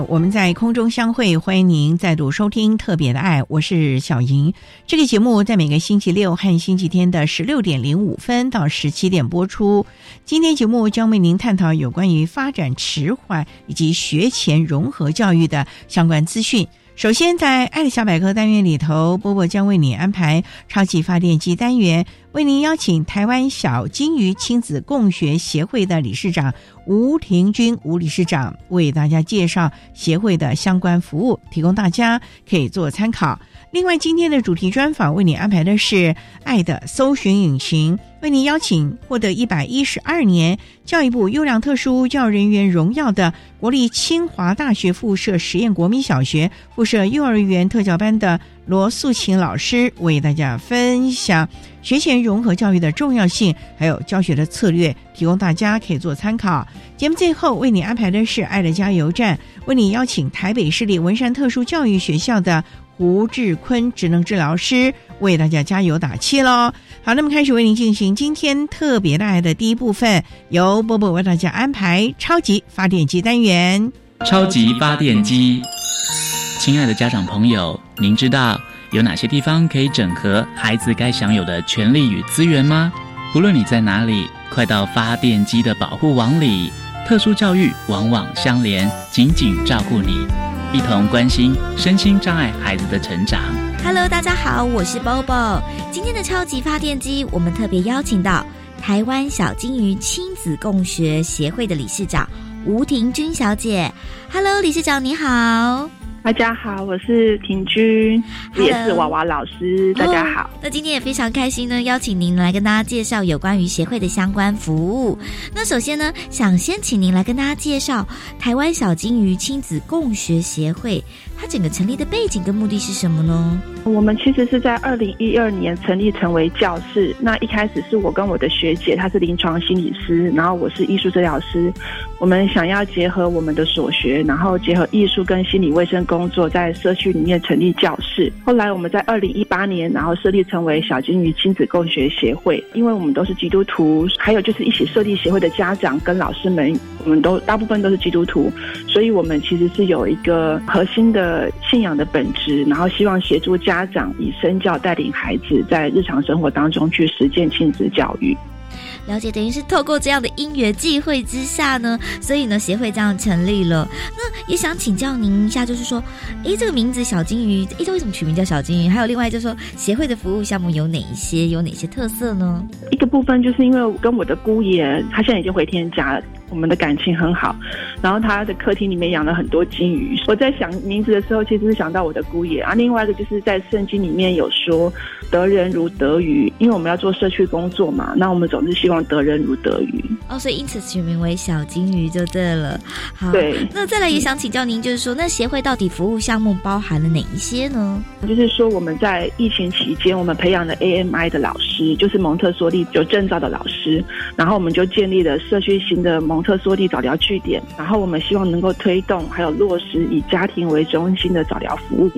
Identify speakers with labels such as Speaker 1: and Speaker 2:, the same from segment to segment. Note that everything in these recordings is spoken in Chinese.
Speaker 1: 我们在空中相会，欢迎您再度收听特别的爱，我是小莹。这个节目在每个星期六和星期天的十六点零五分到十七点播出。今天节目将为您探讨有关于发展迟缓以及学前融合教育的相关资讯。首先，在爱的小百科单元里头，波波将为你安排超级发电机单元，为您邀请台湾小金鱼亲子共学协会的理事长吴庭君吴理事长为大家介绍协会的相关服务，提供大家可以做参考。另外，今天的主题专访为你安排的是爱的搜寻引擎，为您邀请获得一百一十二年教育部优良特殊教育人员荣耀的国立清华大学附设实验国民小学附设幼儿园特教班的罗素琴老师，为大家分享学前融合教育的重要性，还有教学的策略，提供大家可以做参考。节目最后为你安排的是爱的加油站，为你邀请台北市立文山特殊教育学校的。胡志坤职能治疗师为大家加油打气喽！好，那么开始为您进行今天特别的爱的第一部分，由波波为大家安排超级发电机单元。
Speaker 2: 超级发电机，亲爱的家长朋友，您知道有哪些地方可以整合孩子该享有的权利与资源吗？无论你在哪里，快到发电机的保护网里，特殊教育往往相连，紧紧照顾你。一同关心身心障碍孩子的成长。
Speaker 3: Hello，大家好，我是 Bobo。今天的超级发电机，我们特别邀请到台湾小金鱼亲子共学协会的理事长吴婷君小姐。Hello，理事长你好。
Speaker 4: 大家好，我是婷君，也是娃娃老师。大家好，
Speaker 3: 那今天也非常开心呢，邀请您来跟大家介绍有关于协会的相关服务。那首先呢，想先请您来跟大家介绍台湾小金鱼亲子共学协会，它整个成立的背景跟目的是什么呢？
Speaker 4: 我们其实是在二零一二年成立成为教室。那一开始是我跟我的学姐，她是临床心理师，然后我是艺术治疗师。我们想要结合我们的所学，然后结合艺术跟心理卫生工作，在社区里面成立教室。后来我们在二零一八年，然后设立成为小金鱼亲子共学协会。因为我们都是基督徒，还有就是一起设立协会的家长跟老师们，我们都大部分都是基督徒，所以我们其实是有一个核心的信仰的本质，然后希望协助家长以身教带领孩子，在日常生活当中去实践亲子教育。
Speaker 3: 了解，等于是透过这样的因缘际会之下呢，所以呢协会这样成立了。那也想请教您一下，就是说，诶，这个名字小金鱼，诶，这为什么取名叫小金鱼？还有另外就是说，协会的服务项目有哪一些，有哪些特色呢？
Speaker 4: 一个部分就是因为我跟我的姑爷，他现在已经回天家了。我们的感情很好，然后他的客厅里面养了很多金鱼。我在想名字的时候，其实是想到我的姑爷啊。另外一个就是在圣经里面有说“得人如得鱼”，因为我们要做社区工作嘛，那我们总是希望得人如得鱼。
Speaker 3: 哦，所以因此取名为小金鱼就对了。好，
Speaker 4: 对。
Speaker 3: 那再来也想请教您，就是说那协会到底服务项目包含了哪一些呢？
Speaker 4: 就是说我们在疫情期间，我们培养了 AMI 的老师，就是蒙特梭利有证照的老师，然后我们就建立了社区型的蒙。特梭利早疗据点，然后我们希望能够推动还有落实以家庭为中心的早疗服务。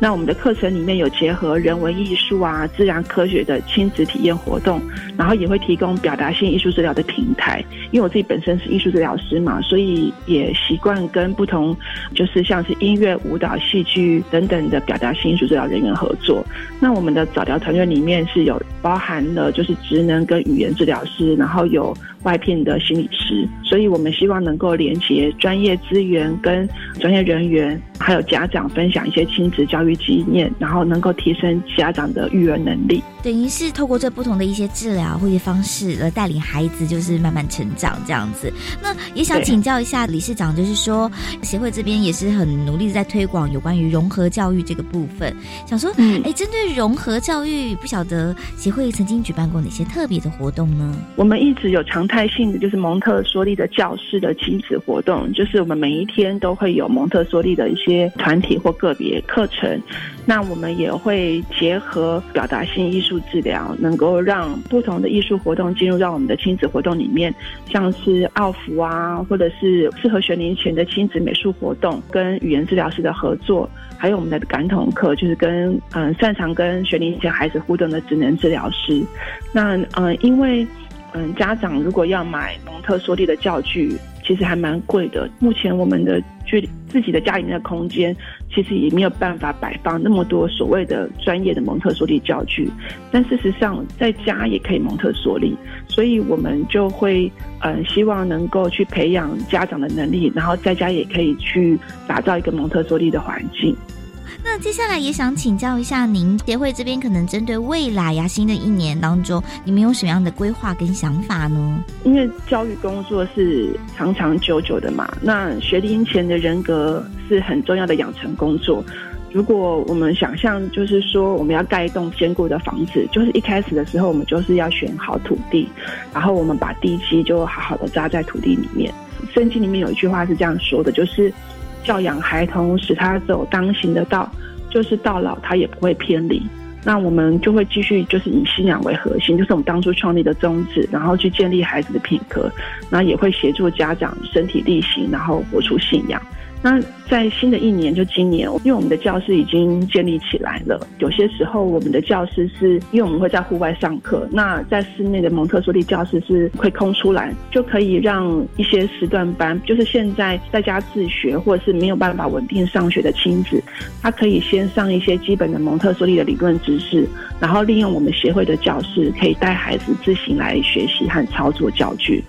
Speaker 4: 那我们的课程里面有结合人文艺术啊、自然科学的亲子体验活动，然后也会提供表达性艺术治疗的平台。因为我自己本身是艺术治疗师嘛，所以也习惯跟不同就是像是音乐、舞蹈、戏剧等等的表达性艺术治疗人员合作。那我们的早疗团队里面是有包含了就是职能跟语言治疗师，然后有外聘的心理师，所以我们希望能够连接专业资源跟专业人员，还有家长分享一些亲子教育经验，然后能够提升家长的育儿能力。
Speaker 3: 等于是透过这不同的一些治疗或者方式来带领孩子，就是慢慢成长这样子。那也想请教一下理事长，就是说协会这边也是很努力在推广有关于融合教育这个部分。想说，哎，针对融合教育，不晓得协会曾经举办过哪些特别的活动呢？
Speaker 4: 我们一直有常态性的，就是蒙特梭利的教室的亲子活动，就是我们每一天都会有蒙特梭利的一些些团体或个别课程。那我们也会结合表达性艺术治疗，能够让不同的艺术活动进入到我们的亲子活动里面，像是奥福啊，或者是适合学龄前的亲子美术活动，跟语言治疗师的合作，还有我们的感统课，就是跟嗯擅长跟学龄前孩子互动的职能治疗师。那嗯，因为嗯家长如果要买蒙特梭利的教具。其实还蛮贵的。目前我们的距离自己的家里面的空间，其实也没有办法摆放那么多所谓的专业的蒙特梭利教具。但事实上，在家也可以蒙特梭利，所以我们就会嗯，希望能够去培养家长的能力，然后在家也可以去打造一个蒙特梭利的环境。
Speaker 3: 那接下来也想请教一下您，协会这边可能针对未来呀，新的一年当中，你们有什么样的规划跟想法呢？
Speaker 4: 因为教育工作是长长久久的嘛，那学龄前的人格是很重要的养成工作。如果我们想象，就是说我们要盖一栋坚固的房子，就是一开始的时候，我们就是要选好土地，然后我们把地基就好好的扎在土地里面。圣经里面有一句话是这样说的，就是。教养孩童，使他走当行的道，就是到老他也不会偏离。那我们就会继续，就是以信仰为核心，就是我们当初创立的宗旨，然后去建立孩子的品格，然后也会协助家长身体力行，然后活出信仰。那在新的一年，就今年，因为我们的教室已经建立起来了。有些时候，我们的教室是因为我们会在户外上课，那在室内的蒙特梭利教室是会空出来，就可以让一些时段班，就是现在在家自学或者是没有办法稳定上学的亲子，他可以先上一些基本的蒙特梭利的理论知识，然后利用我们协会的教室，可以带孩子自行来学习和操作教具。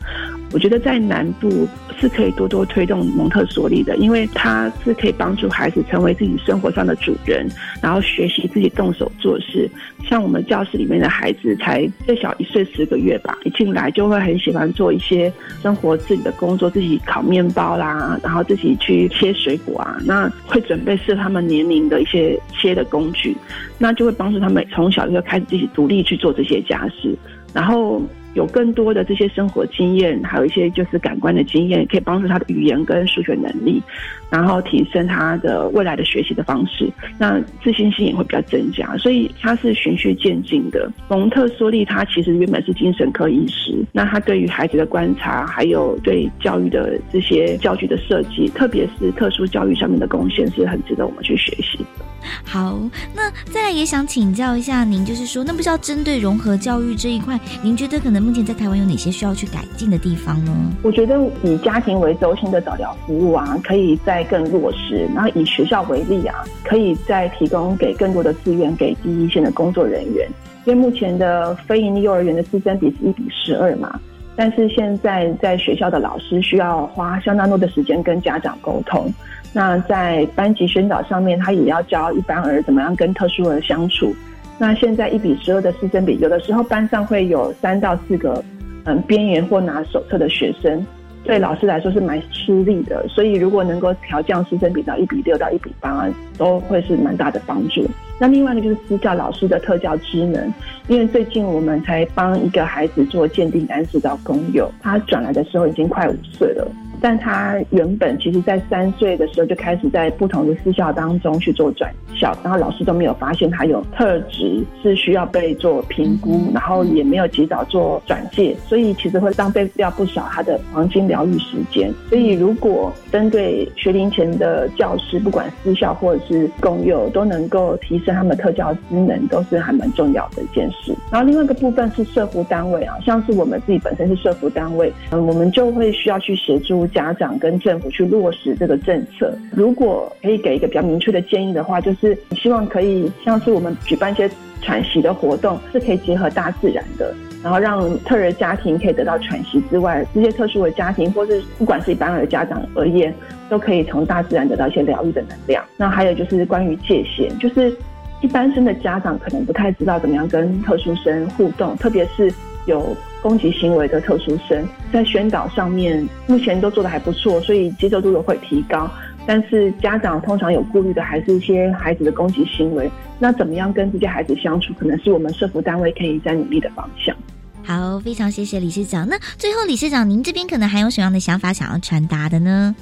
Speaker 4: 我觉得在南部是可以多多推动蒙特梭利的，因为它是可以帮助孩子成为自己生活上的主人，然后学习自己动手做事。像我们教室里面的孩子才最小一岁十个月吧，一进来就会很喜欢做一些生活自己的工作，自己烤面包啦，然后自己去切水果啊，那会准备适合他们年龄的一些切的工具，那就会帮助他们从小就开始自己独立去做这些家事，然后。有更多的这些生活经验，还有一些就是感官的经验，可以帮助他的语言跟数学能力，然后提升他的未来的学习的方式，那自信心也会比较增加。所以他是循序渐进的。蒙特梭利他其实原本是精神科医师，那他对于孩子的观察，还有对教育的这些教具的设计，特别是特殊教育上面的贡献，是很值得我们去学习的。
Speaker 3: 好，那再来也想请教一下您，就是说，那不知道针对融合教育这一块，您觉得可能目前在台湾有哪些需要去改进的地方呢？
Speaker 4: 我觉得以家庭为中心的早疗服务啊，可以更落实。然后以学校为例啊，可以再提供给更多的资源给第一线的工作人员。因为目前的非营利幼儿园的师生比是一比十二嘛，但是现在在学校的老师需要花相当多的时间跟家长沟通。那在班级宣导上面，他也要教一般儿怎么样跟特殊儿相处。那现在一比十二的师生比，有的时候班上会有三到四个嗯边缘或拿手册的学生，对老师来说是蛮吃力的。所以如果能够调降师生比到一比六到一比八，都会是蛮大的帮助。那另外一个就是私教老师的特教职能，因为最近我们才帮一个孩子做鉴定单词到公幼，他转来的时候已经快五岁了。但他原本其实在三岁的时候就开始在不同的私校当中去做转校，然后老师都没有发现他有特质是需要被做评估，然后也没有及早做转介，所以其实会浪费掉不少他的黄金疗愈时间。所以如果针对学龄前的教师，不管私校或者是公幼，都能够提升他们特教职能，都是还蛮重要的一件事。然后另外一个部分是社服单位啊，像是我们自己本身是社服单位，嗯，我们就会需要去协助家长跟政府去落实这个政策。如果可以给一个比较明确的建议的话，就是希望可以像是我们举办一些喘息的活动，是可以结合大自然的。然后让特儿家庭可以得到喘息之外，这些特殊的家庭，或是不管是一般的家长而言，都可以从大自然得到一些疗愈的能量。那还有就是关于界限，就是一般生的家长可能不太知道怎么样跟特殊生互动，特别是有攻击行为的特殊生，在宣导上面目前都做的还不错，所以接受度也会提高。但是家长通常有顾虑的还是一些孩子的攻击行为，那怎么样跟这些孩子相处，可能是我们社服单位可以在努力的方向。
Speaker 3: 好，非常谢谢理事长。那最后，理事长，您这边可能还有什么样的想法想要传达的呢？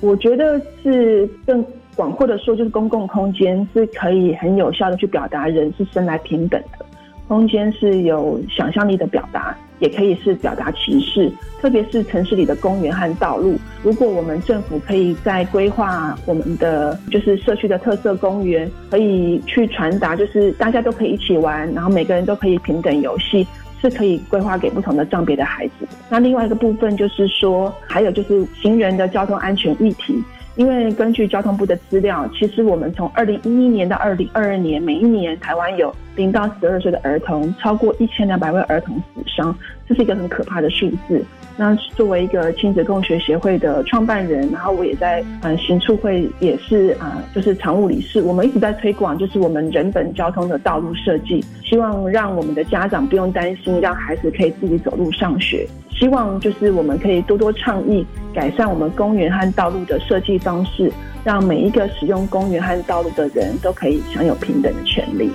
Speaker 4: 我觉得是更广阔的说，就是公共空间是可以很有效的去表达人是生来平等的，空间是有想象力的表达。也可以是表达歧视，特别是城市里的公园和道路。如果我们政府可以在规划我们的就是社区的特色公园，可以去传达，就是大家都可以一起玩，然后每个人都可以平等游戏，是可以规划给不同的障别的孩子。那另外一个部分就是说，还有就是行人的交通安全议题。因为根据交通部的资料，其实我们从二零一一年到二零二二年，每一年台湾有零到十二岁的儿童超过一千两百位儿童死伤，这是一个很可怕的数字。那作为一个亲子共学协会的创办人，然后我也在嗯行处会也是啊，就是常务理事，我们一直在推广就是我们人本交通的道路设计，希望让我们的家长不用担心，让孩子可以自己走路上学。希望就是我们可以多多倡议改善我们公园和道路的设计方式，让每一个使用公园和道路的人都可以享有平等的权利。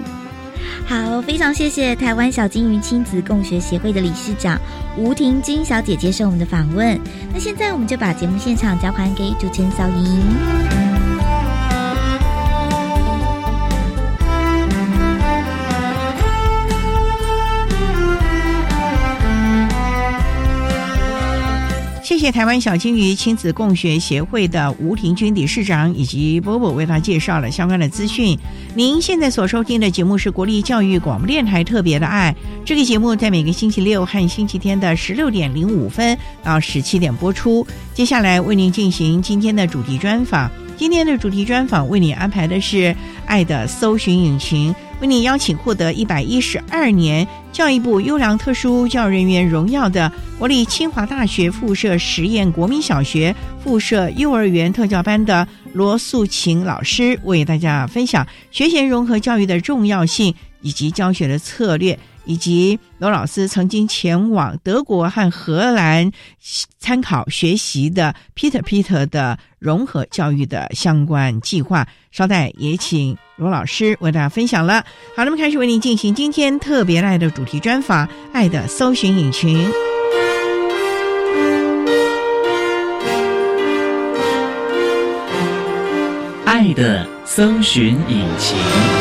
Speaker 3: 好，非常谢谢台湾小金鱼亲子共学协会的理事长吴婷晶小姐接受我们的访问。那现在我们就把节目现场交还给主持人小莹。
Speaker 1: 谢谢台湾小金鱼亲子共学协会的吴庭君理事长以及波波为他介绍了相关的资讯。您现在所收听的节目是国立教育广播电台特别的爱，这个节目在每个星期六和星期天的十六点零五分到十七点播出。接下来为您进行今天的主题专访，今天的主题专访为你安排的是爱的搜寻引擎。为您邀请获得一百一十二年教育部优良特殊教育人员荣耀的国立清华大学附设实验国民小学附设幼儿园特教班的罗素琴老师，为大家分享学前融合教育的重要性以及教学的策略。以及罗老师曾经前往德国和荷兰参考学习的 Peter Peter 的融合教育的相关计划，稍待也请罗老师为大家分享了。好，那么开始为您进行今天特别爱的主题专访《爱的搜寻引擎》，
Speaker 2: 爱的搜寻引擎。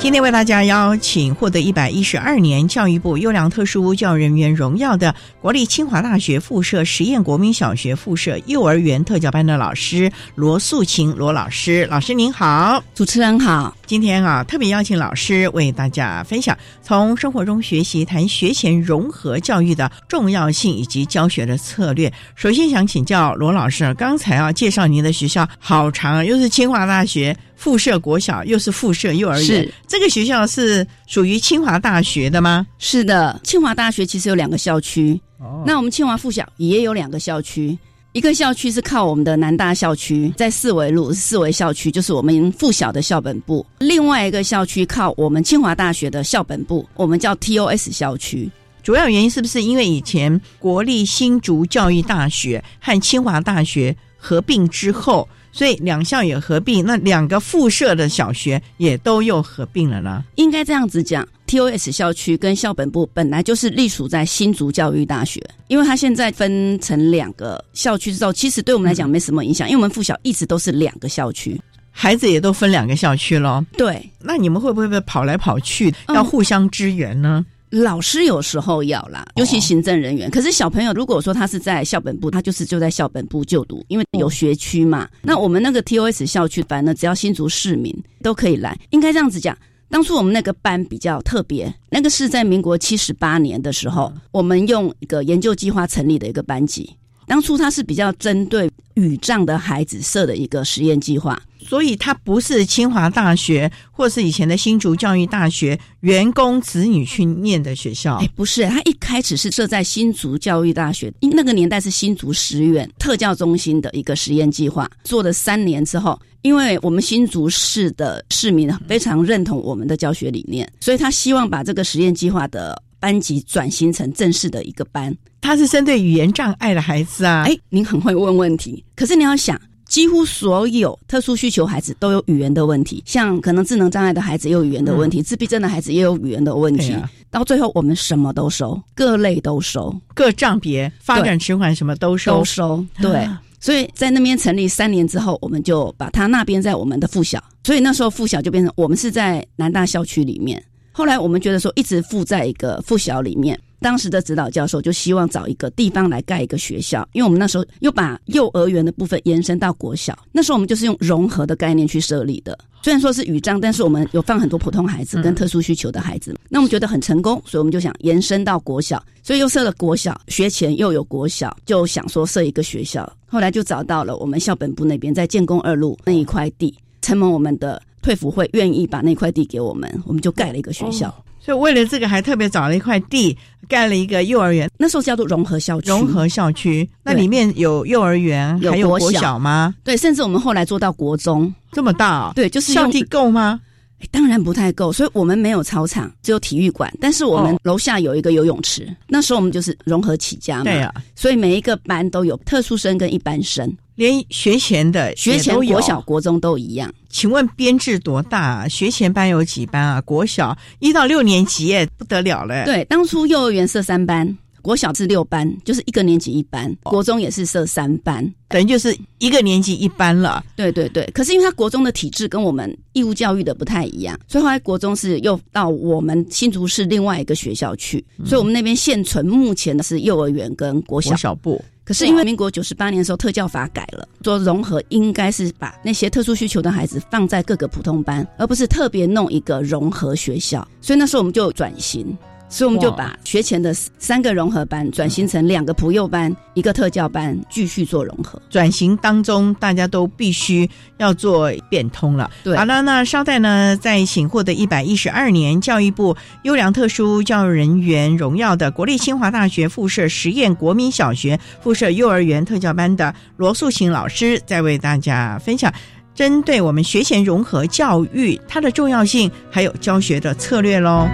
Speaker 1: 今天为大家邀请获得一百一十二年教育部优良特殊教育人员荣耀的国立清华大学附设实验国民小学附设幼儿园特教班的老师罗素琴罗老师，老师您好，
Speaker 5: 主持人好。
Speaker 1: 今天啊，特别邀请老师为大家分享从生活中学习谈学前融合教育的重要性以及教学的策略。首先想请教罗老师，刚才啊介绍您的学校好长啊，又是清华大学。附设国小又是附设幼儿园，
Speaker 5: 是
Speaker 1: 这个学校是属于清华大学的吗？
Speaker 5: 是的，清华大学其实有两个校区，哦，那我们清华附小也有两个校区，一个校区是靠我们的南大校区，在四维路四维校区，就是我们附小的校本部；另外一个校区靠我们清华大学的校本部，我们叫 TOS 校区。
Speaker 1: 主要原因是不是因为以前国立新竹教育大学和清华大学合并之后？所以两校也合并，那两个附设的小学也都又合并了呢。
Speaker 5: 应该这样子讲，TOS 校区跟校本部本来就是隶属在新竹教育大学，因为它现在分成两个校区之后，其实对我们来讲没什么影响，因为我们附小一直都是两个校区，
Speaker 1: 孩子也都分两个校区咯。
Speaker 5: 对，
Speaker 1: 那你们会不会跑来跑去，
Speaker 5: 嗯
Speaker 1: 要互相支援呢？
Speaker 5: 老师有时候要啦，尤其行政人员。可是小朋友如果说他是在校本部，他就是就在校本部就读，因为有学区嘛。那我们那个 TOS 校区，反正只要新竹市民都可以来。应该这样子讲，当初我们那个班比较特别，那个是在民国七十八年的时候，我们用一个研究计划成立的一个班级。当初它是比较针对语障的孩子设的一个实验计划，
Speaker 1: 所以它不是清华大学或是以前的新竹教育大学员工子女去念的学校
Speaker 5: 哎，。不是，它一开始是设在新竹教育大学，因那个年代是新竹实院特教中心的一个实验计划，做了三年之后，因为我们新竹市的市民非常认同我们的教学理念，所以他希望把这个实验计划的班级转型成正式的一个班。
Speaker 1: 他是针对语言障碍的孩子啊。
Speaker 5: 哎，您很会问问题，可是你要想。几乎所有特殊需求孩子都有语言的问题，像可能智能障碍的孩子也有语言的问题，自闭症的孩子也有语言的问题。到最后，我们什么都收，各类都收。
Speaker 1: 各障别发展迟缓什么都收
Speaker 5: 都。收，对。
Speaker 1: 啊
Speaker 5: 所以在那边成立三年之后，我们就把他那边在我们的附小，所以那时候附小就变成我们是在南大校区里面。后来我们觉得说，一直附在一个附小里面，当时的指导教授就希望找一个地方来盖一个学校，因为我们那时候又把幼儿园的部分延伸到国小，那时候我们就是用融合的概念去设立的。虽然说是语障，但是我们有放很多普通孩子跟特殊需求的孩子，那我们觉得很成功，所以我们就想延伸到国小，所以又设了国小，学前又有国小，就想说设一个学校。后来就找到了我们校本部那边在建工二路那一块地，承蒙我们的退辅会愿意把那块地给我们，我们就盖了一个学校。
Speaker 1: 所以为了这个，还特别找了一块地，盖了一个幼儿园
Speaker 5: 那时候叫做融合校区，
Speaker 1: 融合校区。那里面有幼儿园，
Speaker 5: 有
Speaker 1: 还有国
Speaker 5: 国小
Speaker 1: 小吗？
Speaker 5: 对，甚至我们后来做到国中，
Speaker 1: 这么大哦？
Speaker 5: 对，就是用
Speaker 1: 校地够吗？
Speaker 5: 诶当然不太够，所以我们没有操场，只有体育馆。但是我们
Speaker 1: 哦
Speaker 5: 楼下有一个游泳池，那时候我们就是融合起家嘛，
Speaker 1: 对啊，
Speaker 5: 所以每一个班都有特殊生跟一般生，
Speaker 1: 连学前的
Speaker 5: 学前国小、。国中都一样。
Speaker 1: 请问编制多大啊？学前班有几班啊？国小一到六年级耶，不得了了。，
Speaker 5: 对，当初幼儿园设三班，国小是六班，就是一个年级一班，国中也是设三班。
Speaker 1: 等于就是一个年级一班了。
Speaker 5: 对对对，可是因为他国中的体制跟我们义务教育的不太一样，所以后来国中是又到我们新竹市另外一个学校去，所以我们那边现存目前的是幼儿园跟国小
Speaker 1: 国。小部
Speaker 5: 可是因为民国九十八年的时候特教法改了，说融合应该是把那些特殊需求的孩子放在各个普通班，而不是特别弄一个融合学校。所以那时候我们就转型，所以我们就
Speaker 1: 哇
Speaker 5: 把学前的三个融合班转型成两个普幼班、一个特教班，继续做融合。
Speaker 1: 转型当中，大家都必须要做变通了。
Speaker 5: 对
Speaker 1: 好了，那稍待呢，再请获得一百一十二年教育部优良特殊教育人员荣耀的国立清华大学附设实验国民小学附设幼儿园特教班的罗素琴老师，再为大家分享。针对我们学前融合教育它的重要性，还有教学的策略喽。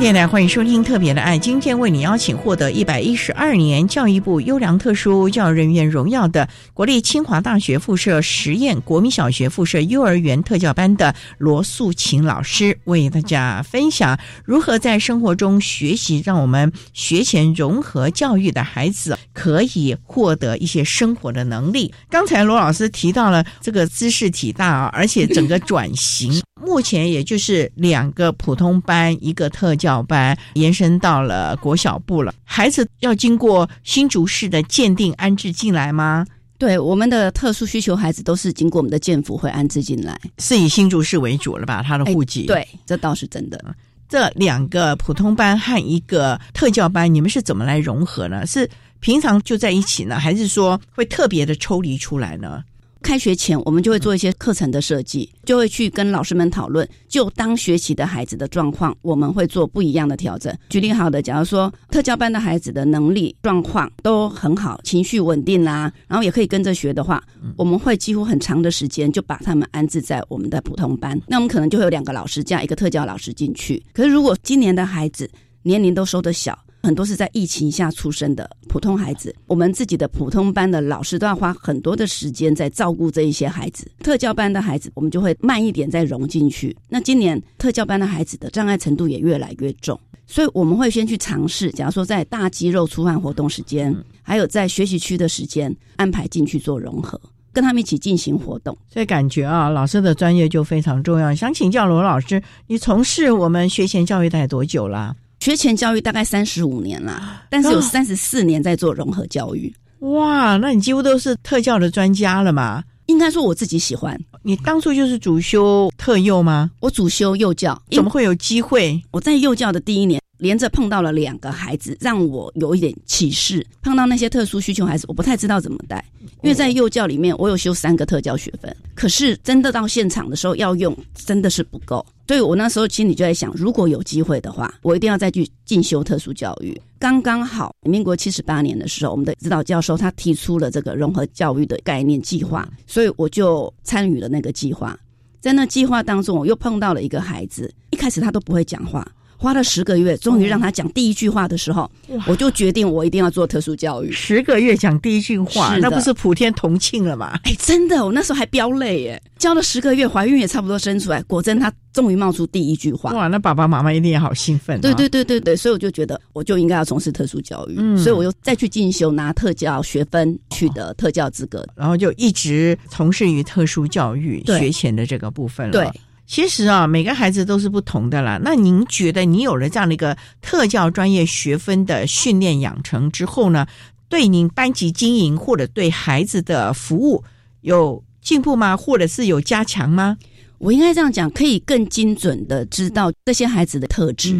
Speaker 1: 电台欢迎收听《特别的爱》，今天为你邀请获得一百一十二年教育部优良特殊教育人员荣耀的国立清华大学附设实验国民小学附设幼儿园特教班的罗素琴老师，为大家分享如何在生活中学习，让我们学前融合教育的孩子可以获得一些生活的能力。刚才罗老师提到了这个知识体大，而且整个转型。目前也就是两个普通班，一个特教班，延伸到了国小部了。孩子要经过新竹市的鉴定安置进来吗？
Speaker 5: 对，我们的特殊需求孩子都是经过我们的建府会安置进来，
Speaker 1: 是以新竹市为主了吧？他的户籍？
Speaker 5: 对，这倒是真的。
Speaker 1: 这两个普通班和一个特教班，你们是怎么来融合呢？是平常就在一起呢，还是说会特别的抽离出来呢？
Speaker 5: 开学前，我们就会做一些课程的设计，就会去跟老师们讨论，就当学期的孩子的状况，我们会做不一样的调整。举例好的，假如说特教班的孩子的能力状况都很好，情绪稳定啦，然后也可以跟着学的话，我们会几乎很长的时间就把他们安置在我们的普通班。那我们可能就会有两个老师加一个特教老师进去。可是如果今年的孩子年龄都收得小，很多是在疫情下出生的普通孩子，我们自己的普通班的老师都要花很多的时间在照顾这一些孩子。特教班的孩子，我们就会慢一点再融进去。那今年特教班的孩子的障碍程度也越来越重，所以我们会先去尝试，假如说在大肌肉出汗活动时间，还有在学习区的时间安排进去做融合，跟他们一起进行活动。
Speaker 1: 所以感觉啊，老师的专业就非常重要。想请教罗老师，你从事我们学前教育大概多久了？
Speaker 5: 学前教育大概三十五年了，但是有三十四年在做融合教育。
Speaker 1: 哇，那你几乎都是特教的专家了嘛？
Speaker 5: 应该说我自己喜欢。
Speaker 1: 你当初就是主修特幼吗？
Speaker 5: 我主修幼教，
Speaker 1: 怎么会有机会？
Speaker 5: 我在幼教的第一年。连着碰到了两个孩子，让我有一点启示。碰到那些特殊需求孩子，我不太知道怎么带，因为在幼教里面，我有修三个特教学分，可是真的到现场的时候要用，真的是不够。所以我那时候心里就在想，如果有机会的话，我一定要再去进修特殊教育。刚刚好，民国七十八年的时候，我们的指导教授他提出了这个融合教育的概念计划，所以我就参与了那个计划。在那计划当中，我又碰到了一个孩子，一开始他都不会讲话。花了十个月，终于让他讲第一句话的时候，我就决定我一定要做特殊教育。
Speaker 1: 十个月讲第一句话，那不是普天同庆了吗？
Speaker 5: 哎，真的，我那时候还飙泪耶！教了十个月，怀孕也差不多生出来，果真他终于冒出第一句话。
Speaker 1: 哇，那爸爸妈妈一定也好兴奋。
Speaker 5: 对对对对对，所以我就觉得我就应该要从事特殊教育，所以我又再去进修拿特教学分，取得特教资格，
Speaker 1: 然后就一直从事于特殊教育学前的这个部分了。
Speaker 5: 对。
Speaker 1: 其实啊，每个孩子都是不同的啦。那您觉得你有了这样的一个特教专业学分的训练养成之后呢，对您班级经营或者对孩子的服务有进步吗？或者是有加强吗？
Speaker 5: 我应该这样讲，可以更精准的知道这些孩子的特质，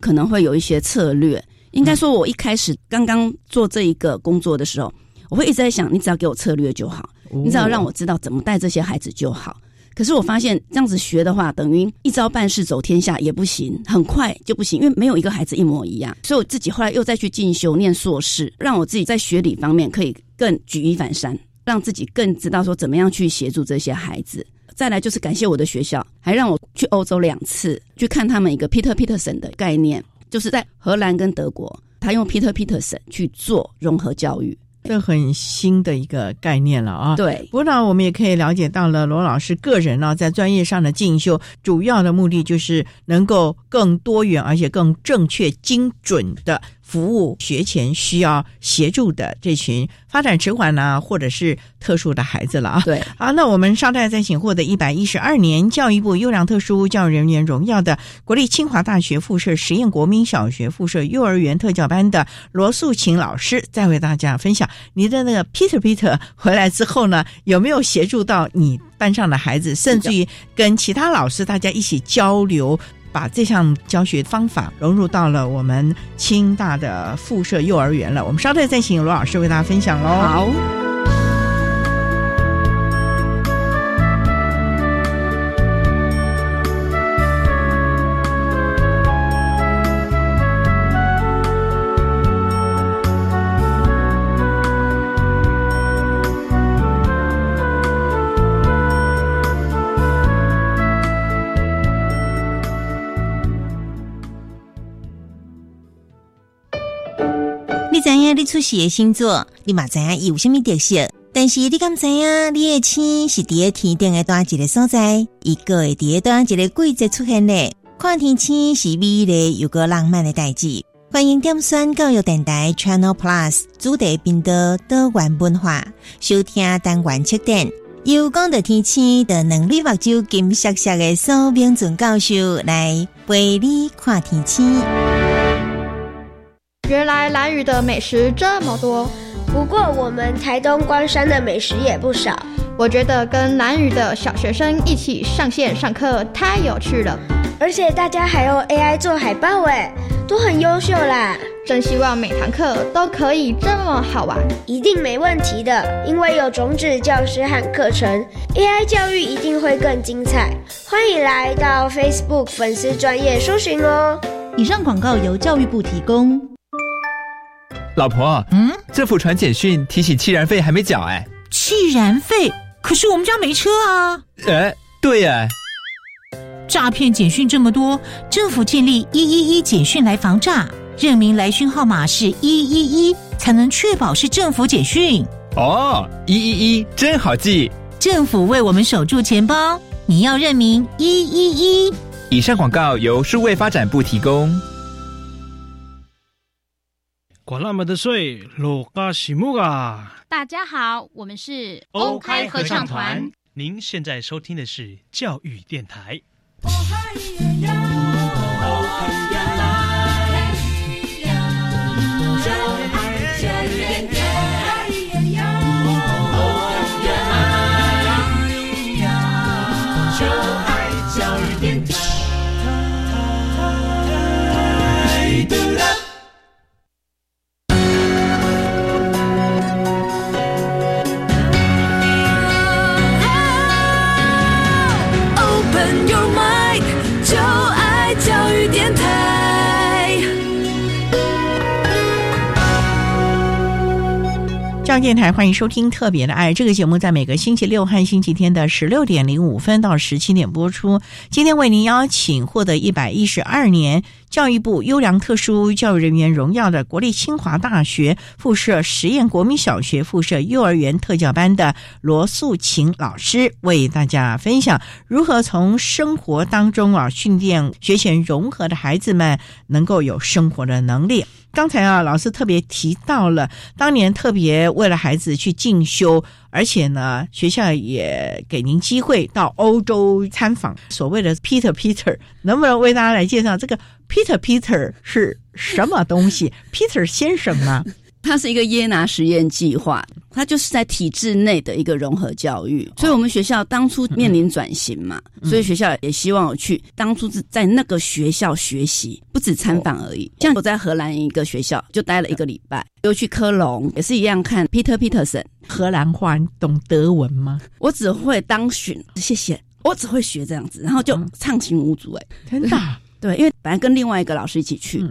Speaker 5: 可能会有一些策略。应该说，我一开始刚刚做这一个工作的时候，我会一直在想，你只要给我策略就好，你只要让我知道怎么带这些孩子就好。可是我发现这样子学的话，等于一招半式走天下也不行，很快就不行，因为没有一个孩子一模一样。所以我自己后来又再去进修念硕士，让我自己在学理方面可以更举一反三，让自己更知道说怎么样去协助这些孩子。再来就是感谢我的学校，还让我去欧洲两次去看他们一个 Peter Peterson 的概念，就是在荷兰跟德国，他用 Peter Peterson 去做融合教育。
Speaker 1: 这很新的一个概念了啊！
Speaker 5: 对，
Speaker 1: 不过呢，我们也可以了解到了罗老师个人呢，在专业上的进修，主要的目的就是能够更多元而且更正确、精准的。服务学前需要协助的这群发展迟缓呢，或者是特殊的孩子了啊。
Speaker 5: 对，
Speaker 1: 好，那我们稍待再请获得一百一十二年教育部优良特殊教育人员荣耀的国立清华大学附设实验国民小学附设幼儿园特教班的罗素琴老师，再为大家分享你的那个 Peter Peter 回来之后呢，有没有协助到你班上的孩子，甚至于跟其他老师大家一起交流。把这项教学方法融入到了我们清大的附设幼儿园了。我们稍待再请罗老师为大家分享喽。
Speaker 5: 好。
Speaker 6: 你出世的星座，你嘛知影伊有啥物特色，但是你敢知影你的星是伫个天顶的单一个所在，伊个会伫个单一个季节出现咧。看天星是美丽又个浪漫的代志。欢迎点选教育电台 Channel Plus 主题频道多元文化，收听单元七点。由讲到天气的能力目睭金色色的苏明准教授来陪你看天气。
Speaker 7: 原来蓝屿的美食这么多，
Speaker 8: 不过我们台东关山的美食也不少。
Speaker 7: 我觉得跟蓝屿的小学生一起上线上课太有趣了，
Speaker 8: 而且大家还用 AI 做海报，哎。都很优秀啦！
Speaker 7: 真希望每堂课都可以这么好玩，
Speaker 8: 一定没问题的，因为有种子教师和课程，AI 教育一定会更精彩。欢迎来到 Facebook 粉丝专业搜寻哦。
Speaker 9: 以上广告由教育部提供。
Speaker 10: 老婆，嗯，政府传简讯提醒气燃费还没缴哎。
Speaker 11: 气燃费？可是我们家没车啊。
Speaker 10: 哎，对呀。
Speaker 11: 诈骗简讯这么多，政府建立一一一简讯来防诈，认明来讯号码是一一一，才能确保是政府简讯。
Speaker 10: 哦，一一一真好记。
Speaker 11: 政府为我们守住钱包，你要认明一一一。
Speaker 10: 以上广告由数位发展部提供。
Speaker 12: 管那么的水，罗嘎西木啊！
Speaker 13: 大家好，我们是
Speaker 14: 欧开合唱团。
Speaker 12: 您现在收听的是教育电台。哦嗨呀
Speaker 1: 上电台欢迎收听《特别的爱》这个节目，在每个星期六和星期天的十六点零五分到十七点播出。今天为您邀请获得一百一十二年教育部优良特殊教育人员荣耀的国立清华大学附设实验国民小学附设幼儿园特教班的罗素琴老师，为大家分享如何从生活当中啊训练学前融合的孩子们能够有生活的能力。刚才啊，老师特别提到了当年特别为了孩子去进修，而且呢，学校也给您机会到欧洲参访。所谓的 Peter Peter，能不能为大家来介绍这个 Peter Peter 是什么东西？Peter 先生吗？
Speaker 5: 它是一个耶拿实验计划，它就是在体制内的一个融合教育。所以我们学校当初面临转型嘛，所以学校也希望我去当初是在那个学校学习，不止参访而已。像我在荷兰一个学校就待了一个礼拜，又去科隆也是一样看 Peter Peterson
Speaker 1: 荷兰话，懂德文吗？
Speaker 5: 我只会当选，谢谢，我只会学这样子，然后就畅行无阻。哎，
Speaker 1: 真的？
Speaker 5: 对，因为本来跟另外一个老师一起去。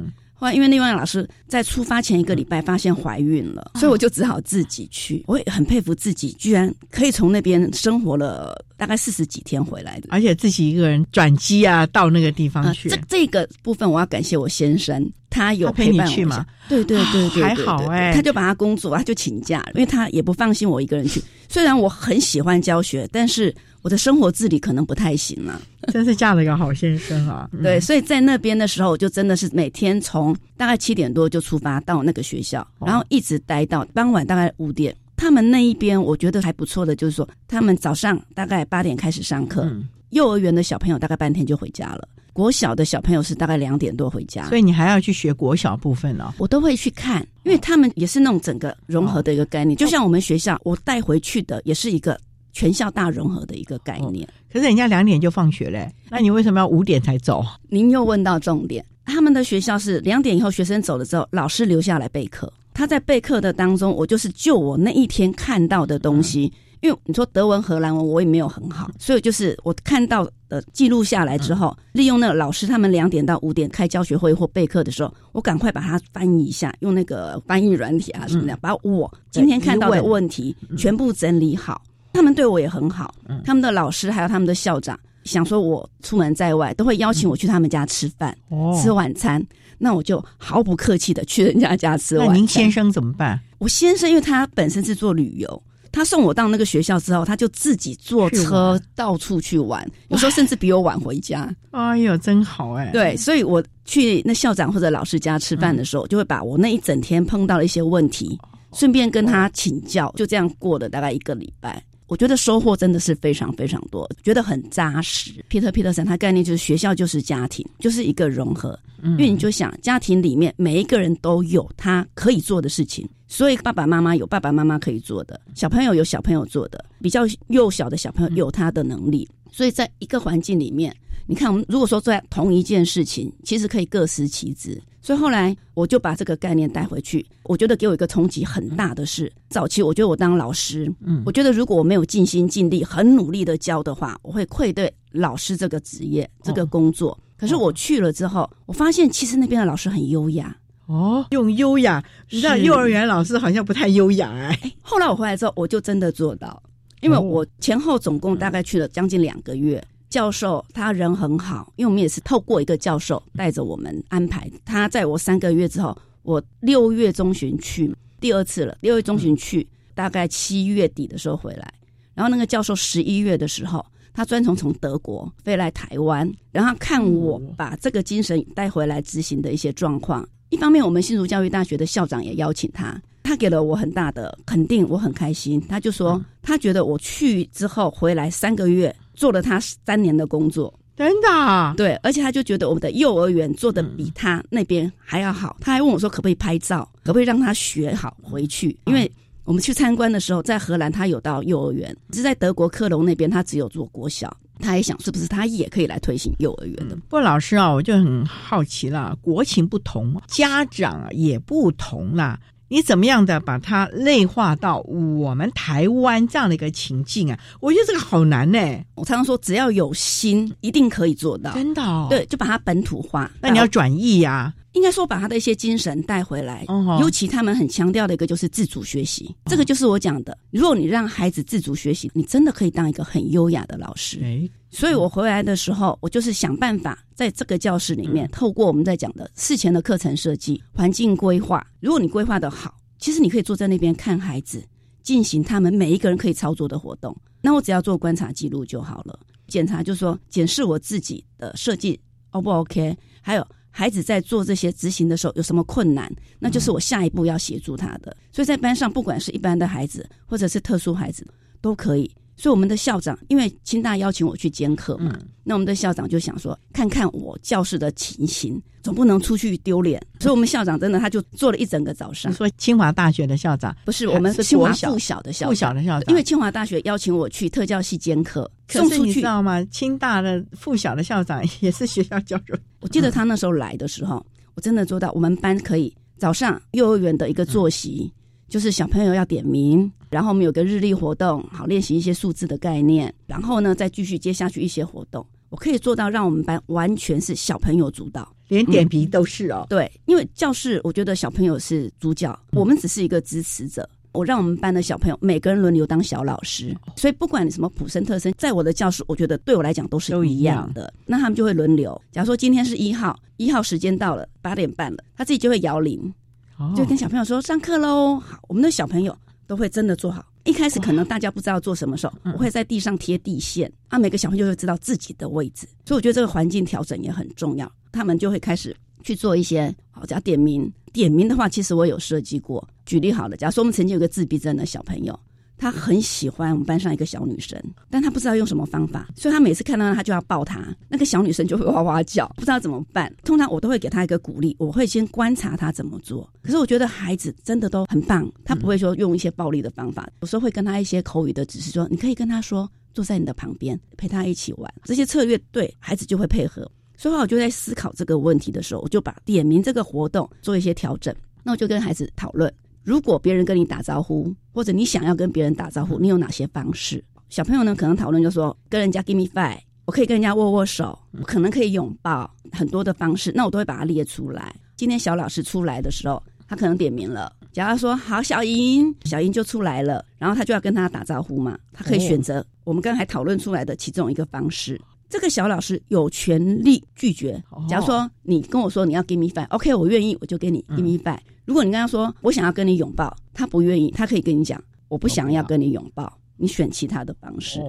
Speaker 5: 因为另外老师在出发前一个礼拜发现怀孕了，所以我就只好自己去。我也很佩服自己，居然可以从那边生活了大概四十几天回来的，
Speaker 1: 而且自己一个人转机啊，到那个地方去。
Speaker 5: 这这个部分我要感谢我先生，他有
Speaker 1: 陪你去吗？
Speaker 5: 对对对对，
Speaker 1: 还好哎，
Speaker 5: 他就把他工作，他就请假，因为他也不放心我一个人去。虽然我很喜欢教学，但是。我的生活自理可能不太行了，
Speaker 1: 真是嫁了一个好先生啊！
Speaker 5: 对，所以在那边的时候，我就真的是每天从大概七点多就出发到那个学校，然后一直待到傍晚大概五点。他们那一边我觉得还不错的，就是说他们早上大概八点开始上课，幼儿园的小朋友大概半天就回家了，国小的小朋友是大概两点多回家。
Speaker 1: 所以你还要去学国小部分哦，
Speaker 5: 我都会去看，因为他们也是那种整个融合的一个概念，就像我们学校我带回去的也是一个。全校大融合的一个概念，
Speaker 1: 可是人家两点就放学嘞，那你为什么要五点才走？
Speaker 5: 您又问到重点，他们的学校是两点以后学生走了之后，老师留下来备课。他在备课的当中，我就是就我那一天看到的东西，因为你说德文、荷兰文我也没有很好，所以就是我看到的记录下来之后，利用那个老师他们两点到五点开教学会或备课的时候，我赶快把它翻译一下，用那个翻译软体啊什么的，把我今天看到的问题全部整理好。他们对我也很好，他们的老师还有他们的校长想说我出门在外都会邀请我去他们家吃饭、
Speaker 1: 哦
Speaker 5: 吃晚餐，那我就毫不客气的去人家家吃晚
Speaker 1: 那。您先生怎么办？
Speaker 5: 我先生因为他本身是做旅游，他送我到那个学校之后，他就自己坐
Speaker 1: 去
Speaker 5: 车到处去玩，有时候甚至比我晚回家。
Speaker 1: 哎呦，真好哎！
Speaker 5: 对，所以我去那校长或者老师家吃饭的时候，就会把我那一整天碰到的一些问题，顺便跟他请教，就这样过了大概一个礼拜。我觉得收获真的是非常非常多，觉得很扎实。Peter Peterson 他概念就是学校就是家庭，就是一个融合。
Speaker 1: 嗯
Speaker 5: 因为你就想，家庭里面每一个人都有他可以做的事情，所以爸爸妈妈有爸爸妈妈可以做的，小朋友有小朋友做的，比较幼小的小朋友有他的能力。所以在一个环境里面，你看我们如果说在同一件事情，其实可以各司其职。所以后来我就把这个概念带回去，我觉得给我一个冲击很大的是，早期我觉得我当老师，
Speaker 1: 嗯
Speaker 5: 我觉得如果我没有尽心尽力、很努力的教的话，我会愧对老师这个职业、这个工作。可是我去了之后，我发现其实那边的老师很优雅。
Speaker 1: 哦，用优雅，你知道幼儿园老师好像不太优雅哎。
Speaker 5: 后来我回来之后，我就真的做到，因为
Speaker 1: 哦
Speaker 5: 我前后总共大概去了将近两个月。教授他人很好，因为我们也是透过一个教授带着我们安排。他在我三个月之后，我六月中旬去第二次了，六月中旬去，大概七月底的时候回来。然后那个教授十一月的时候，他专程从德国飞来台湾，然后看我把这个精神带回来执行的一些状况。一方面，我们新竹教育大学的校长也邀请他，他给了我很大的肯定，我很开心。他就说，他觉得我去之后回来三个月，做了他三年的工作。
Speaker 1: 真的啊？
Speaker 5: 对，而且他就觉得我们的幼儿园做的比他那边还要好。他还问我说，可不可以拍照，可不可以让他学好回去？因为我们去参观的时候，在荷兰他有到幼儿园，只是在德国科隆那边他只有做国小。他也想是不是他也可以来推行幼儿园的？
Speaker 1: 不过老师啊，我就很好奇了，国情不同，家长也不同啦。你怎么样的把它内化到我们台湾这样的一个情境啊？我觉得这个好难呢、
Speaker 5: 我常常说，只要有心，一定可以做到。
Speaker 1: 真的、哦，
Speaker 5: 对，就把它本土化。
Speaker 1: 那你要转译呀、
Speaker 5: 应该说把他的一些精神带回来，
Speaker 1: 哦
Speaker 5: 尤其他们很强调的一个就是自主学习，这个就是我讲的。如果你让孩子自主学习，你真的可以当一个很优雅的老师。
Speaker 1: 哎，
Speaker 5: 所以我回来的时候，我就是想办法在这个教室里面，
Speaker 1: 嗯
Speaker 5: 透过我们在讲的事前的课程设计、环境规划，如果你规划的好，其实你可以坐在那边看孩子进行他们每一个人可以操作的活动。那我只要做观察记录就好了，检查就是说检视我自己的设计 O 不 OK，还有孩子在做这些执行的时候有什么困难，那就是我下一步要协助他的。所以在班上，不管是一般的孩子或者是特殊孩子，都可以。所以我们的校长，因为清大邀请我去监课嘛，那我们的校长就想说，看看我教室的情形，总不能出去丢脸。所以我们校长真的他就做了一整个早上
Speaker 1: 你。说清华大学的校长
Speaker 5: 不是我们
Speaker 1: 是
Speaker 5: 清华附小的校长，
Speaker 1: 附小的校长，
Speaker 5: 因为清华大学邀请我去特教系监课，送出去
Speaker 1: 可是你知。道吗？清大的附小的校长也是学校教授，
Speaker 5: 我记得他那时候来的时候，我真的做到我们班可以早上幼儿园的一个作息，就是小朋友要点名，然后我们有个日历活动，好练习一些数字的概念，然后呢再继续接下去一些活动。我可以做到让我们班完全是小朋友主导，
Speaker 1: 连点评都是哦。
Speaker 5: 对，因为教室我觉得小朋友是主角，我们只是一个支持者。我让我们班的小朋友每个人轮流当小老师，所以不管你什么普生特生，在我的教室，我觉得对我来讲都是一样的。那他们就会轮流。假如说今天是一号，一号时间到了，八点半了，他自己就会摇铃，
Speaker 1: 哦
Speaker 5: 就跟小朋友说上课喽。好，我们的小朋友都会真的做好。一开始可能大家不知道做什么时候，我会在地上贴地线，啊，每个小朋友就会知道自己的位置。所以我觉得这个环境调整也很重要，他们就会开始去做一些好，假如点名，点名的话，其实我有设计过。举例好了，假如说我们曾经有个自闭症的小朋友，他很喜欢我们班上一个小女生，但他不知道用什么方法，所以他每次看到她他就要抱她，那个小女生就会哇哇叫，不知道怎么办。通常我都会给她一个鼓励，我会先观察她怎么做。可是我觉得孩子真的都很棒，他不会说用一些暴力的方法，有时候会跟他一些口语的指示说，你可以跟他说坐在你的旁边，陪他一起玩，这些策略对孩子就会配合。所以我就在思考这个问题的时候，我就把点名这个活动做一些调整。那我就跟孩子讨论，如果别人跟你打招呼，或者你想要跟别人打招呼，你有哪些方式？小朋友呢，可能讨论就说，跟人家 give me five，我可以跟人家握握手，我可能可以拥抱，很多的方式，那我都会把它列出来。今天小老师出来的时候，他可能点名了，假如说好小莹，小莹就出来了，然后他就要跟他打招呼嘛，他可以选择我们刚才讨论出来的其中一个方式。这个小老师有权利拒绝。假如说你跟我说你要 give me five，OK，我愿意，我就给你 give me five。如果你跟他说我想要跟你拥抱，他不愿意，他可以跟你讲我不想要跟你拥抱。你选其他的方式，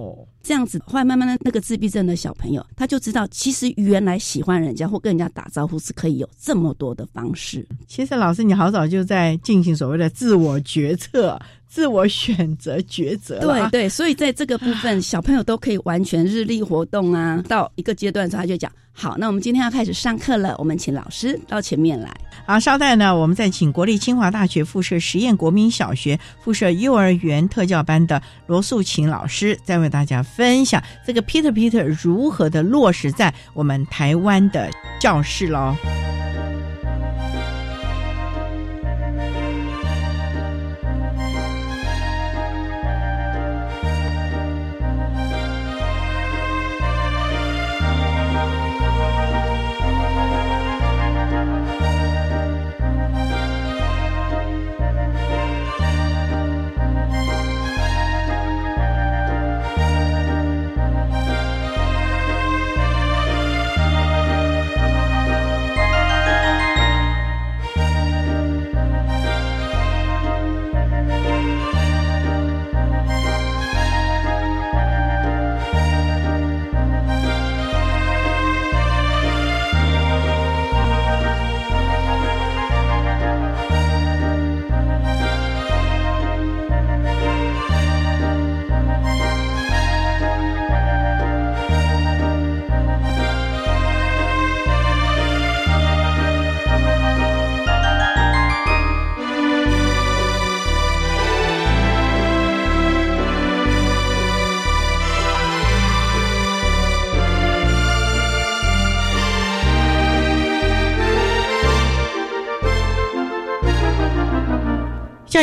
Speaker 5: 这样子，后来慢慢的那个自闭症的小朋友，他就知道，其实原来喜欢人家或跟人家打招呼是可以有这么多的方式。
Speaker 1: 其实老师，你好早就在进行所谓的自我决策、自我选择抉择
Speaker 5: 对对，所以在这个部分，小朋友都可以完全日历活动啊。到一个阶段之后，他就讲：好，那我们今天要开始上课了，我们请老师到前面来。
Speaker 1: 好，稍待呢，我们再请国立清华大学附设实验国民小学附设幼儿园特教班的罗素琴老师，再为大家分享这个 Peter Peter 如何的落实在我们台湾的教室喽。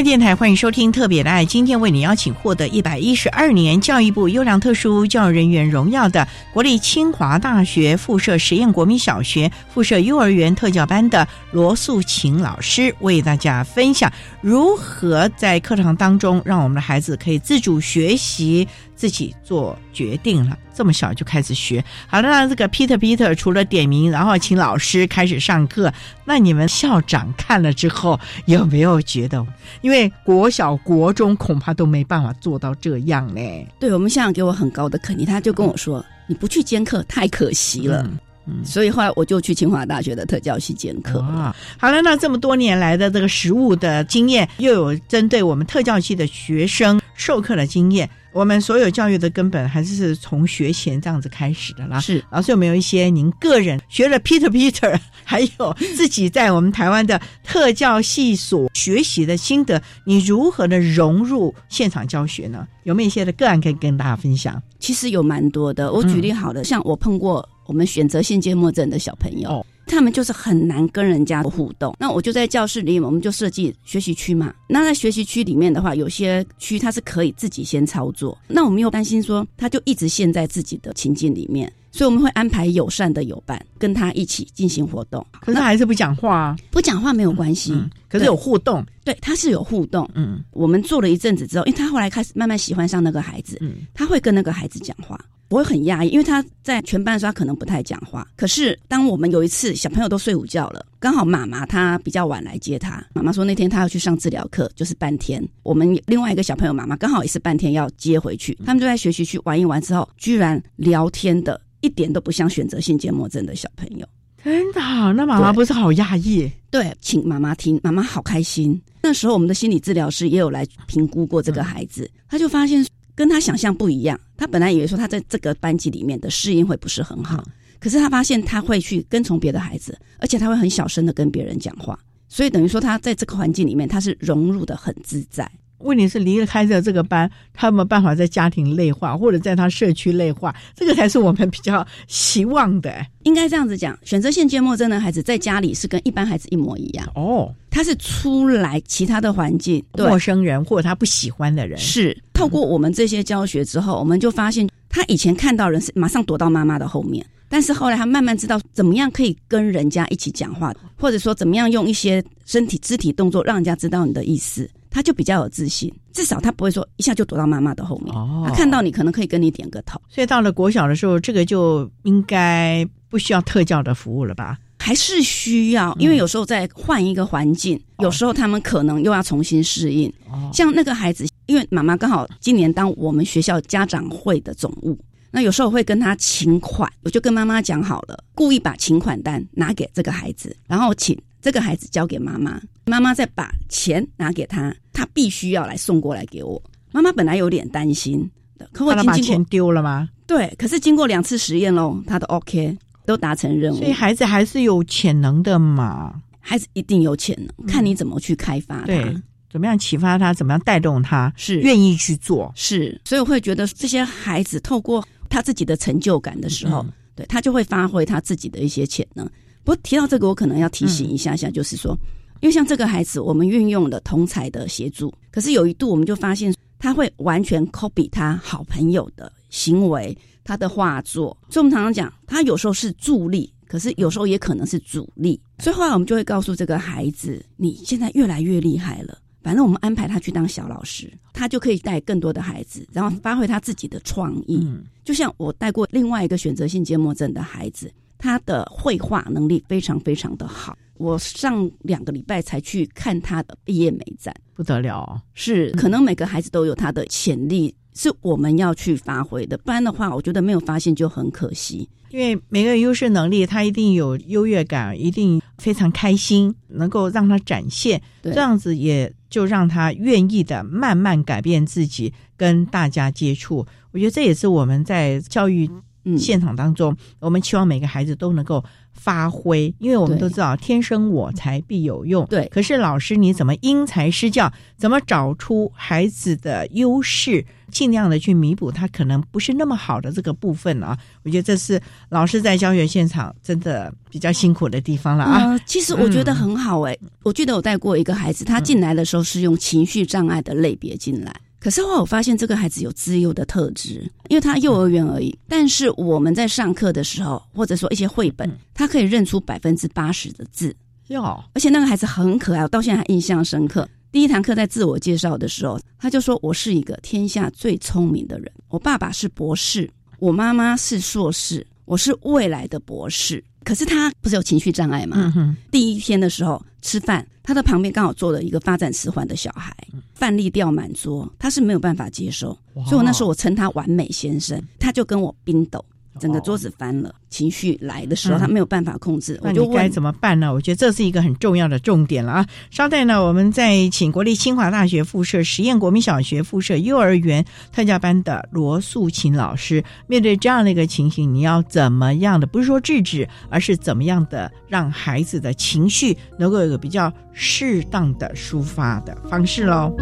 Speaker 1: 电台欢迎收听特别的爱，今天为你邀请获得一百一十二年教育部优良特殊教育人员荣耀的国立清华大学附设实验国民小学附设幼儿园特教班的罗素琴老师，为大家分享如何在课堂当中让我们的孩子可以自主学习。自己做决定了，这么小就开始学。好了，那这个 Peter Peter 除了点名，然后请老师开始上课，那你们校长看了之后有没有觉得，因为国小、国中恐怕都没办法做到这样呢？
Speaker 5: 对我们校长给我很高的肯定，他就跟我说：“你不去兼课太可惜了。”嗯所以后来我就去清华大学的特教系兼课。
Speaker 1: 好了，那这么多年来的这个实务的经验，又有针对我们特教系的学生授课的经验。我们所有教育的根本还是从学前这样子开始的啦。
Speaker 5: 是
Speaker 1: 老师有没有一些您个人学了 Peter Peter，还有自己在我们台湾的特教系所学习的心得？你如何的融入现场教学呢？有没有一些的个案可以跟大家分享？
Speaker 5: 其实有蛮多的。我举例好了，像我碰过我们选择性缄默症的小朋友。他们就是很难跟人家互动，那我就在教室里，我们就设计学习区嘛。那在学习区里面的话，有些区它是可以自己先操作，那我们又担心说他就一直陷在自己的情境里面，所以我们会安排友善的友伴跟他一起进行活动。
Speaker 1: 可是他还是不讲话啊，
Speaker 5: 不讲话没有关系，
Speaker 1: 可是有互动，
Speaker 5: 对，他是有互动。嗯，我们做了一阵子之后，因为他后来开始慢慢喜欢上那个孩子，嗯，他会跟那个孩子讲话。我会很压抑，因为他在全班的时候他可能不太讲话。可是当我们有一次小朋友都睡午觉了，刚好妈妈她比较晚来接他，妈妈说那天他要去上治疗课，就是半天。我们另外一个小朋友妈妈刚好也是半天要接回去，他们就在学习区玩一玩之后，居然聊天的一点都不像选择性缄默症的小朋友。
Speaker 1: 真的？那妈妈不是好压抑？
Speaker 5: 对，请妈妈听，妈妈好开心。那时候我们的心理治疗师也有来评估过这个孩子，他就发现。跟他想象不一样，他本来以为说他在这个班级里面的适应会不是很好，可是他发现他会去跟从别的孩子，而且他会很小声的跟别人讲话，所以等于说他在这个环境里面他是融入的很自在。
Speaker 1: 问题是离开了这个班，他有没有办法在家庭内化，或者在他社区内化？这个才是我们比较希望的。
Speaker 5: 应该这样子讲，选择性缄默症的孩子在家里是跟一般孩子一模一样
Speaker 1: 哦。
Speaker 5: 他是出来其他的环境，
Speaker 1: 陌生人或者他不喜欢的人，
Speaker 5: 是透过我们这些教学之后，我们就发现他以前看到人是马上躲到妈妈的后面，但是后来他慢慢知道怎么样可以跟人家一起讲话，或者说怎么样用一些身体肢体动作让人家知道你的意思。他就比较有自信，至少他不会说一下就躲到妈妈的后面。
Speaker 1: 哦
Speaker 5: 他看到你可能可以跟你点个头，
Speaker 1: 所以到了国小的时候，这个就应该不需要特教的服务了吧？
Speaker 5: 还是需要，因为有时候在换一个环境，有时候他们可能又要重新适应。像那个孩子，因为妈妈刚好今年当我们学校家长会的总务，那有时候会跟他请款，我就跟妈妈讲好了，故意把请款单拿给这个孩子，然后请这个孩子交给妈妈，妈妈再把钱拿给他，他必须要来送过来给我。妈妈本来有点担心的，可我已
Speaker 1: 他
Speaker 5: 经经过
Speaker 1: 把钱丢了吗？
Speaker 5: 对，可是经过两次实验喽，他都 OK，都达成任务。
Speaker 1: 所以孩子还是有潜能的嘛。
Speaker 5: 孩子一定有潜能，看你怎么去开发他。
Speaker 1: 对，怎么样启发他，怎么样带动他，
Speaker 5: 是
Speaker 1: 愿意去做。
Speaker 5: 是，所以我会觉得这些孩子透过他自己的成就感的时候，
Speaker 1: 嗯
Speaker 5: 对他就会发挥他自己的一些潜能。不过提到这个，我可能要提醒一下下，就是说，因为像这个孩子，我们运用了同才的协助，可是有一度我们就发现他会完全 copy 他好朋友的行为，他的画作。所以我们常常讲，他有时候是助力，可是有时候也可能是阻力。所以后来我们就会告诉这个孩子，你现在越来越厉害了。反正我们安排他去当小老师，他就可以带更多的孩子，然后发挥他自己的创意。就像我带过另外一个选择性缄默症的孩子，他的绘画能力非常非常的好。我上两个礼拜才去看他的毕业美展，
Speaker 1: 不得了、哦。
Speaker 5: 是，可能每个孩子都有他的潜力，是我们要去发挥的。不然的话，我觉得没有发现就很可惜。
Speaker 1: 因为每个人优势能力，他一定有优越感，一定非常开心，能够让他展现，
Speaker 5: 对
Speaker 1: 这样子也就让他愿意的慢慢改变自己，跟大家接触。我觉得这也是我们在教育现场当中，我们期望每个孩子都能够发挥，因为我们都知道天生我材必有用。
Speaker 5: 对，
Speaker 1: 可是老师你怎么因材施教，怎么找出孩子的优势，尽量的去弥补他可能不是那么好的这个部分啊？我觉得这是老师在教学现场真的比较辛苦的地方了啊。
Speaker 5: 呃，其实我觉得很好哎、我记得我带过一个孩子，他进来的时候是用情绪障碍的类别进来。可是后来我发现这个孩子有自幼的特质，因为他幼儿园而已。但是我们在上课的时候，或者说一些绘本，他可以认出百分之八十的字，
Speaker 1: 哟，
Speaker 5: 而且那个孩子很可爱，我到现在还印象深刻。第一堂课在自我介绍的时候，他就说：“我是一个天下最聪明的人，我爸爸是博士，我妈妈是硕士，我是未来的博士。”可是他不是有情绪障碍吗？
Speaker 1: 嗯，
Speaker 5: 第一天的时候吃饭，他的旁边刚好坐了一个发展迟缓的小孩，饭粒掉满桌，他是没有办法接受，所以我那时候我称他完美先生，他就跟我冰斗。整个桌子翻了，情绪来的时候，
Speaker 1: 嗯
Speaker 5: 他没有办法控制，
Speaker 1: 那
Speaker 5: 我就问
Speaker 1: 你该怎么办呢？我觉得这是一个很重要的重点了啊！稍待呢，我们再请国立清华大学附设实验国民小学附设幼儿园特教班的罗素琴老师，面对这样的一个情形，你要怎么样的？不是说制止，而是怎么样的让孩子的情绪能够有一个比较适当的抒发的方式喽。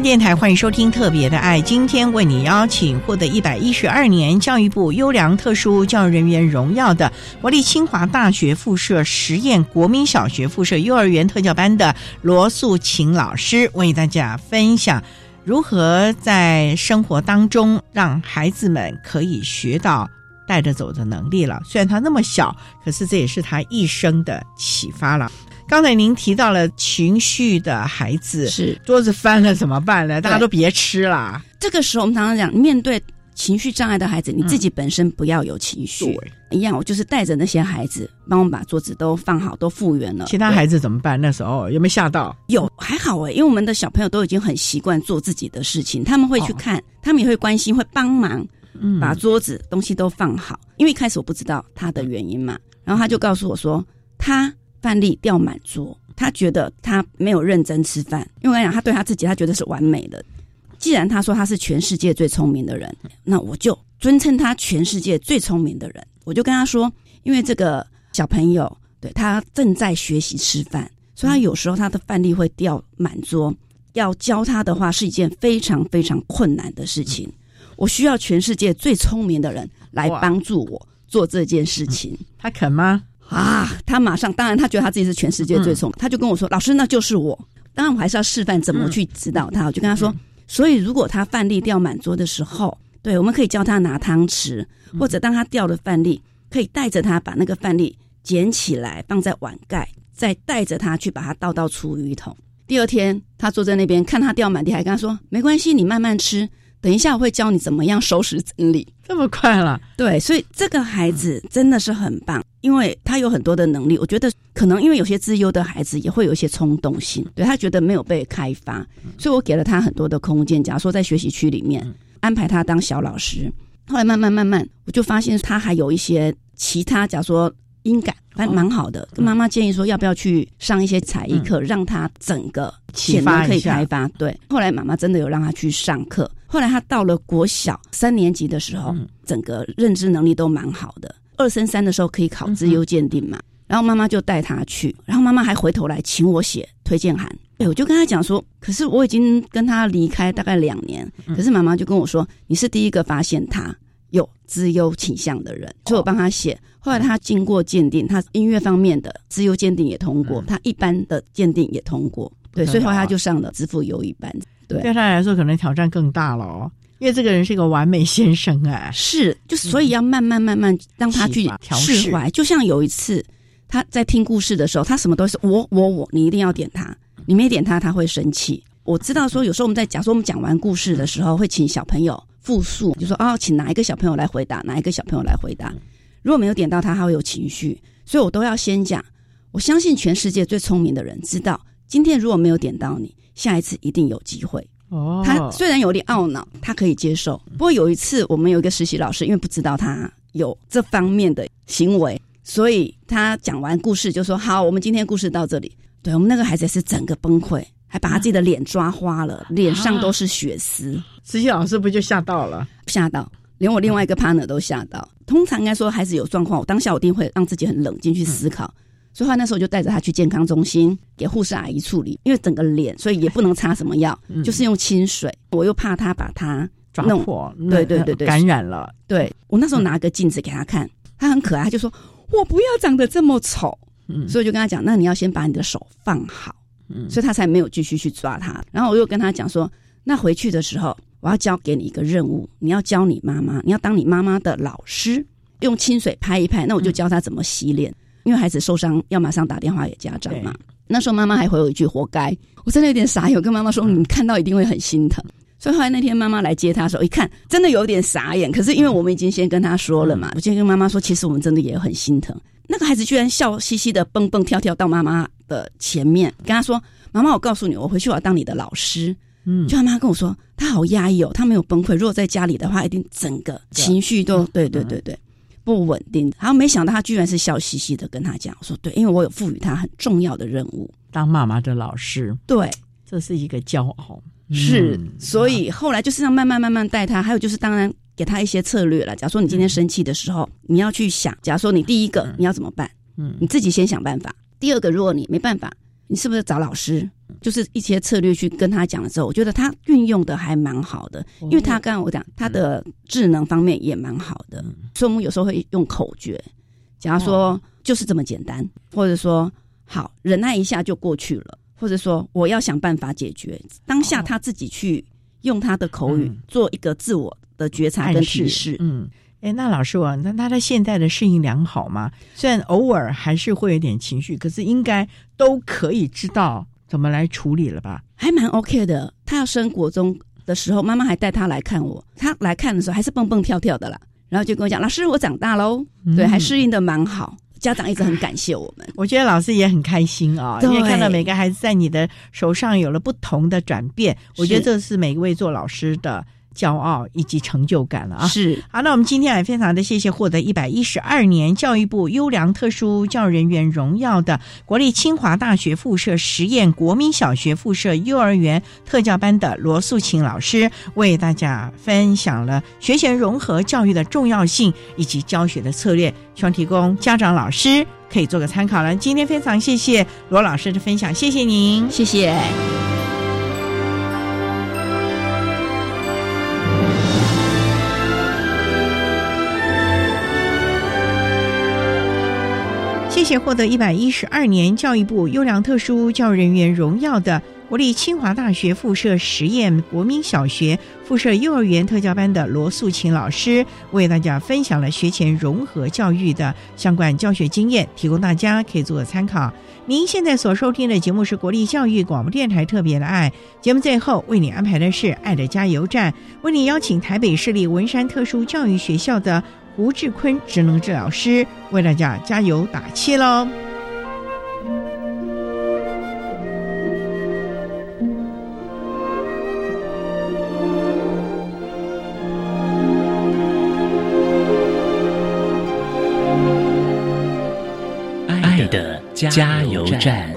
Speaker 1: 电台欢迎收听《特别的爱》，今天为你邀请获得一百一十二年教育部优良特殊教育人员荣耀的国立清华大学附设实验国民小学附设幼儿园特教班的罗素琴老师，为大家分享如何在生活当中让孩子们可以学到带着走的能力了。虽然他那么小，可是这也是他一生的启发了。刚才您提到了情绪的孩子，
Speaker 5: 是
Speaker 1: 桌子翻了怎么办呢？大家都别吃啦。
Speaker 5: 这个时候我们常常讲，面对情绪障碍的孩子，你自己本身不要有情绪。一样，我就是带着那些孩子，帮我们把桌子都放好，都复原了。
Speaker 1: 其他孩子怎么办？那时候有没有吓到？
Speaker 5: 有，还好哎，因为我们的小朋友都已经很习惯做自己的事情，他们会去看，他们也会关心，会帮忙，把桌子东西都放好。因为一开始我不知道他的原因嘛，然后他就告诉我说他。饭粒掉满桌，他觉得他没有认真吃饭。因为我跟你讲，他对他自己，他觉得是完美的。既然他说他是全世界最聪明的人，那我就尊称他全世界最聪明的人。我就跟他说，因为这个小朋友对他正在学习吃饭，所以他有时候他的饭粒会掉满桌。要教他的话是一件非常非常困难的事情。我需要全世界最聪明的人来帮助我做这件事情。
Speaker 1: 他肯吗？
Speaker 5: 啊！他马上，当然他觉得他自己是全世界最聪明，他就跟我说：“老师，那就是我。”当然，我还是要示范怎么去指导他。我就跟他说：“所以，如果他饭粒掉满桌的时候，对，我们可以教他拿汤匙，或者当他掉了饭粒，可以带着他把那个饭粒捡起来放在碗盖，再带着他去把它倒到厨余桶。第二天，他坐在那边看他掉满地，还跟他说：‘没关系，你慢慢吃。’等一下，我会教你怎么样收拾整理。
Speaker 1: 这么快了？
Speaker 5: 对，所以这个孩子真的是很棒。”因为他有很多的能力，我觉得可能因为有些自优的孩子也会有一些冲动性，对他觉得没有被开发，所以我给了他很多的空间。假如说在学习区里面安排他当小老师，后来慢慢慢慢，我就发现他还有一些其他，假如说音感还蛮好的。跟妈妈建议说，要不要去上一些才艺课，让他整个潜能可以开发。对，后来妈妈真的有让他去上课。后来他到了国小三年级的时候，整个认知能力都蛮好的。二升三的时候可以考资优鉴定嘛？然后妈妈就带他去，然后妈妈还回头来请我写推荐函。哎，我就跟他讲说，可是我已经跟他离开大概两年，可是妈妈就跟我说，你是第一个发现他有资优倾向的人，所以我帮他写。后来他经过鉴定，他音乐方面的自由鉴定也通过，他一般的鉴定也通过。对，所以后来他就上了支付优一班。对，
Speaker 1: 对他来说可能挑战更大了哦。因为这个人是一个完美先生哎，
Speaker 5: 是，就所以要慢慢慢慢让他去释怀。就像有一次他在听故事的时候，他什么都是我我我，你一定要点他，你没点他他会生气。我知道说有时候我们在假说我们讲完故事的时候，会请小朋友复述，就说哦，请哪一个小朋友来回答，哪一个小朋友来回答。如果没有点到他，他会有情绪，所以我都要先讲。我相信全世界最聪明的人知道，今天如果没有点到你，下一次一定有机会。
Speaker 1: 哦，
Speaker 5: 他虽然有点懊恼，他可以接受。不过有一次，我们有一个实习老师，因为不知道他有这方面的行为，所以他讲完故事就说：“好，我们今天故事到这里。”对我们那个孩子是整个崩溃，还把他自己的脸抓花了，脸上都是血丝。
Speaker 1: 实习老师不就吓到了？
Speaker 5: 吓到，连我另外一个 partner 都吓到。通常应该说孩子有状况，我当下我一定会让自己很冷静去思考。所以，那时候就带着他去健康中心给护士阿姨处理，因为整个脸，所以也不能擦什么药，就是用清水。我又怕他把他
Speaker 1: 弄破，
Speaker 5: 对对对对，
Speaker 1: 感染了。
Speaker 5: 对我那时候拿个镜子给他看，他很可爱，他就说：“我不要长得这么丑。”嗯，所以就跟他讲：“那你要先把你的手放好。”嗯，所以他才没有继续去抓他。然后我又跟他讲说：“那回去的时候，我要交给你一个任务，你要教你妈妈，你要当你妈妈的老师，用清水拍一拍。那我就教他怎么洗脸。”因为孩子受伤，要马上打电话给家长嘛。那时候妈妈还回我一句“活该”，我真的有点傻眼。跟妈妈说：“你看到一定会很心疼。”所以后来那天妈妈来接他的时候，一看真的有点傻眼。可是因为我们已经先跟他说了嘛，我先跟妈妈说，其实我们真的也很心疼。那个孩子居然笑嘻嘻的蹦蹦跳跳到妈妈的前面，跟他说：“妈妈，我告诉你，我回去我要当你的老师。”嗯，就他妈跟我说，他好压抑哦，他没有崩溃。如果在家里的话，一定整个情绪都对对对对。不稳定，然后没想到他居然是笑嘻嘻的跟他讲说：“对，因为我有赋予他很重要的任务，
Speaker 1: 当妈妈的老师。”
Speaker 5: 对，
Speaker 1: 这是一个骄傲。
Speaker 5: 是，所以后来就是要慢慢慢慢带他，还有就是当然给他一些策略了。假如说你今天生气的时候，你要去想，假如说你第一个你要怎么办？嗯，你自己先想办法。第二个，如果你没办法，你是不是找老师？就是一些策略去跟他讲的时候，我觉得他运用的还蛮好的，因为他刚刚我讲他的智能方面也蛮好的，所以我们有时候会用口诀，假如说就是这么简单，或者说好忍耐一下就过去了，或者说我要想办法解决，当下他自己去用他的口语做一个自我的觉察跟提示，
Speaker 1: 嗯。哎，那老师啊，那他的现在的适应良好吗？虽然偶尔还是会有点情绪，可是应该都可以知道怎么来处理了吧？
Speaker 5: 还蛮 OK 的。他要升国中的时候，妈妈还带他来看我。他来看的时候还是蹦蹦跳跳的啦，然后就跟我讲：“老师，我长大喽。”对，还适应的蛮好。家长一直很感谢我们。
Speaker 1: 我觉得老师也很开心啊，因为看到每个孩子在你的手上有了不同的转变。我觉得这是每一位做老师的。骄傲以及成就感了啊！
Speaker 5: 是
Speaker 1: 好，那我们今天也非常的谢谢获得一百一十二年教育部优良特殊教育人员荣耀的国立清华大学附设实验国民小学附设幼儿园特教班的罗素琴老师，为大家分享了学前融合教育的重要性以及教学的策略，希望提供家长老师可以做个参考了。今天非常谢谢罗老师的分享，谢谢您，
Speaker 5: 谢谢。
Speaker 1: 谢谢获得一百一十二年教育部优良特殊教育人员荣耀的国立清华大学附设实验国民小学附设幼儿园特教班的罗素琴老师，为大家分享了学前融合教育的相关教学经验，提供大家可以做个参考。您现在所收听的节目是国立教育广播电台特别的爱节目，最后为你安排的是爱的加油站，为你邀请台北市立文山特殊教育学校的。吴志坤职能治疗师为大家加油打气喽！
Speaker 2: 爱的加油站。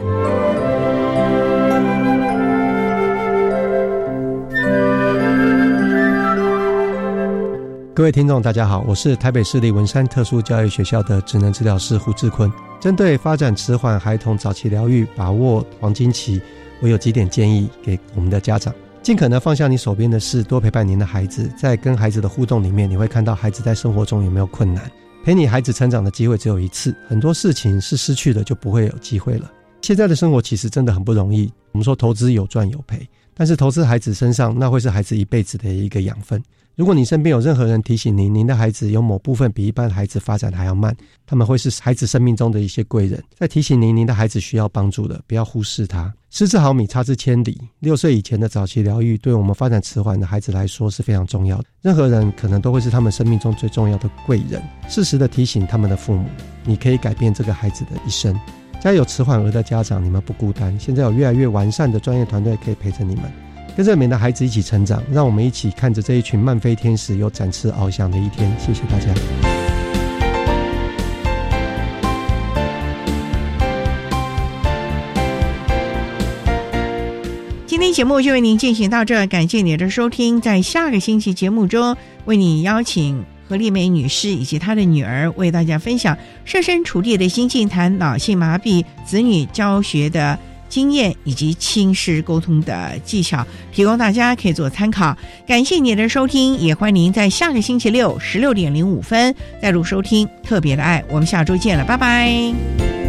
Speaker 14: 各位听众，大家好，我是台北市立文山特殊教育学校的职能治疗师胡志坤。针对发展迟缓孩童早期疗愈，把握黄金期，我有几点建议给我们的家长：尽可能放下你手边的事，多陪伴您的孩子。在跟孩子的互动里面，你会看到孩子在生活中有没有困难。陪你孩子成长的机会只有一次，很多事情是失去的就不会有机会了。现在的生活其实真的很不容易。我们说投资有赚有赔，但是投资孩子身上，那会是孩子一辈子的一个养分。如果你身边有任何人提醒您，您的孩子有某部分比一般孩子发展还要慢，他们会是孩子生命中的一些贵人，在提醒您，您的孩子需要帮助的，不要忽视他。失之毫米，差之千里。六岁以前的早期疗愈，对我们发展迟缓的孩子来说是非常重要的。任何人可能都会是他们生命中最重要的贵人，适时的提醒他们的父母，你可以改变这个孩子的一生。家有迟缓儿的家长，你们不孤单，现在有越来越完善的专业团队可以陪着你们。跟着美的孩子一起成长，让我们一起看着这一群漫飞天使有展翅翱翔的一天。谢谢大家。
Speaker 1: 今天节目就为您进行到这，感谢您的收听。在下个星期节目中，为你邀请何丽梅女士以及她的女儿为大家分享设身处地的心境，谈脑性麻痹子女教学的。经验以及亲师沟通的技巧，提供大家可以做参考。感谢您的收听，也欢迎您在下个星期六十六点零五分再度收听《特别的爱》。我们下周见了，拜拜。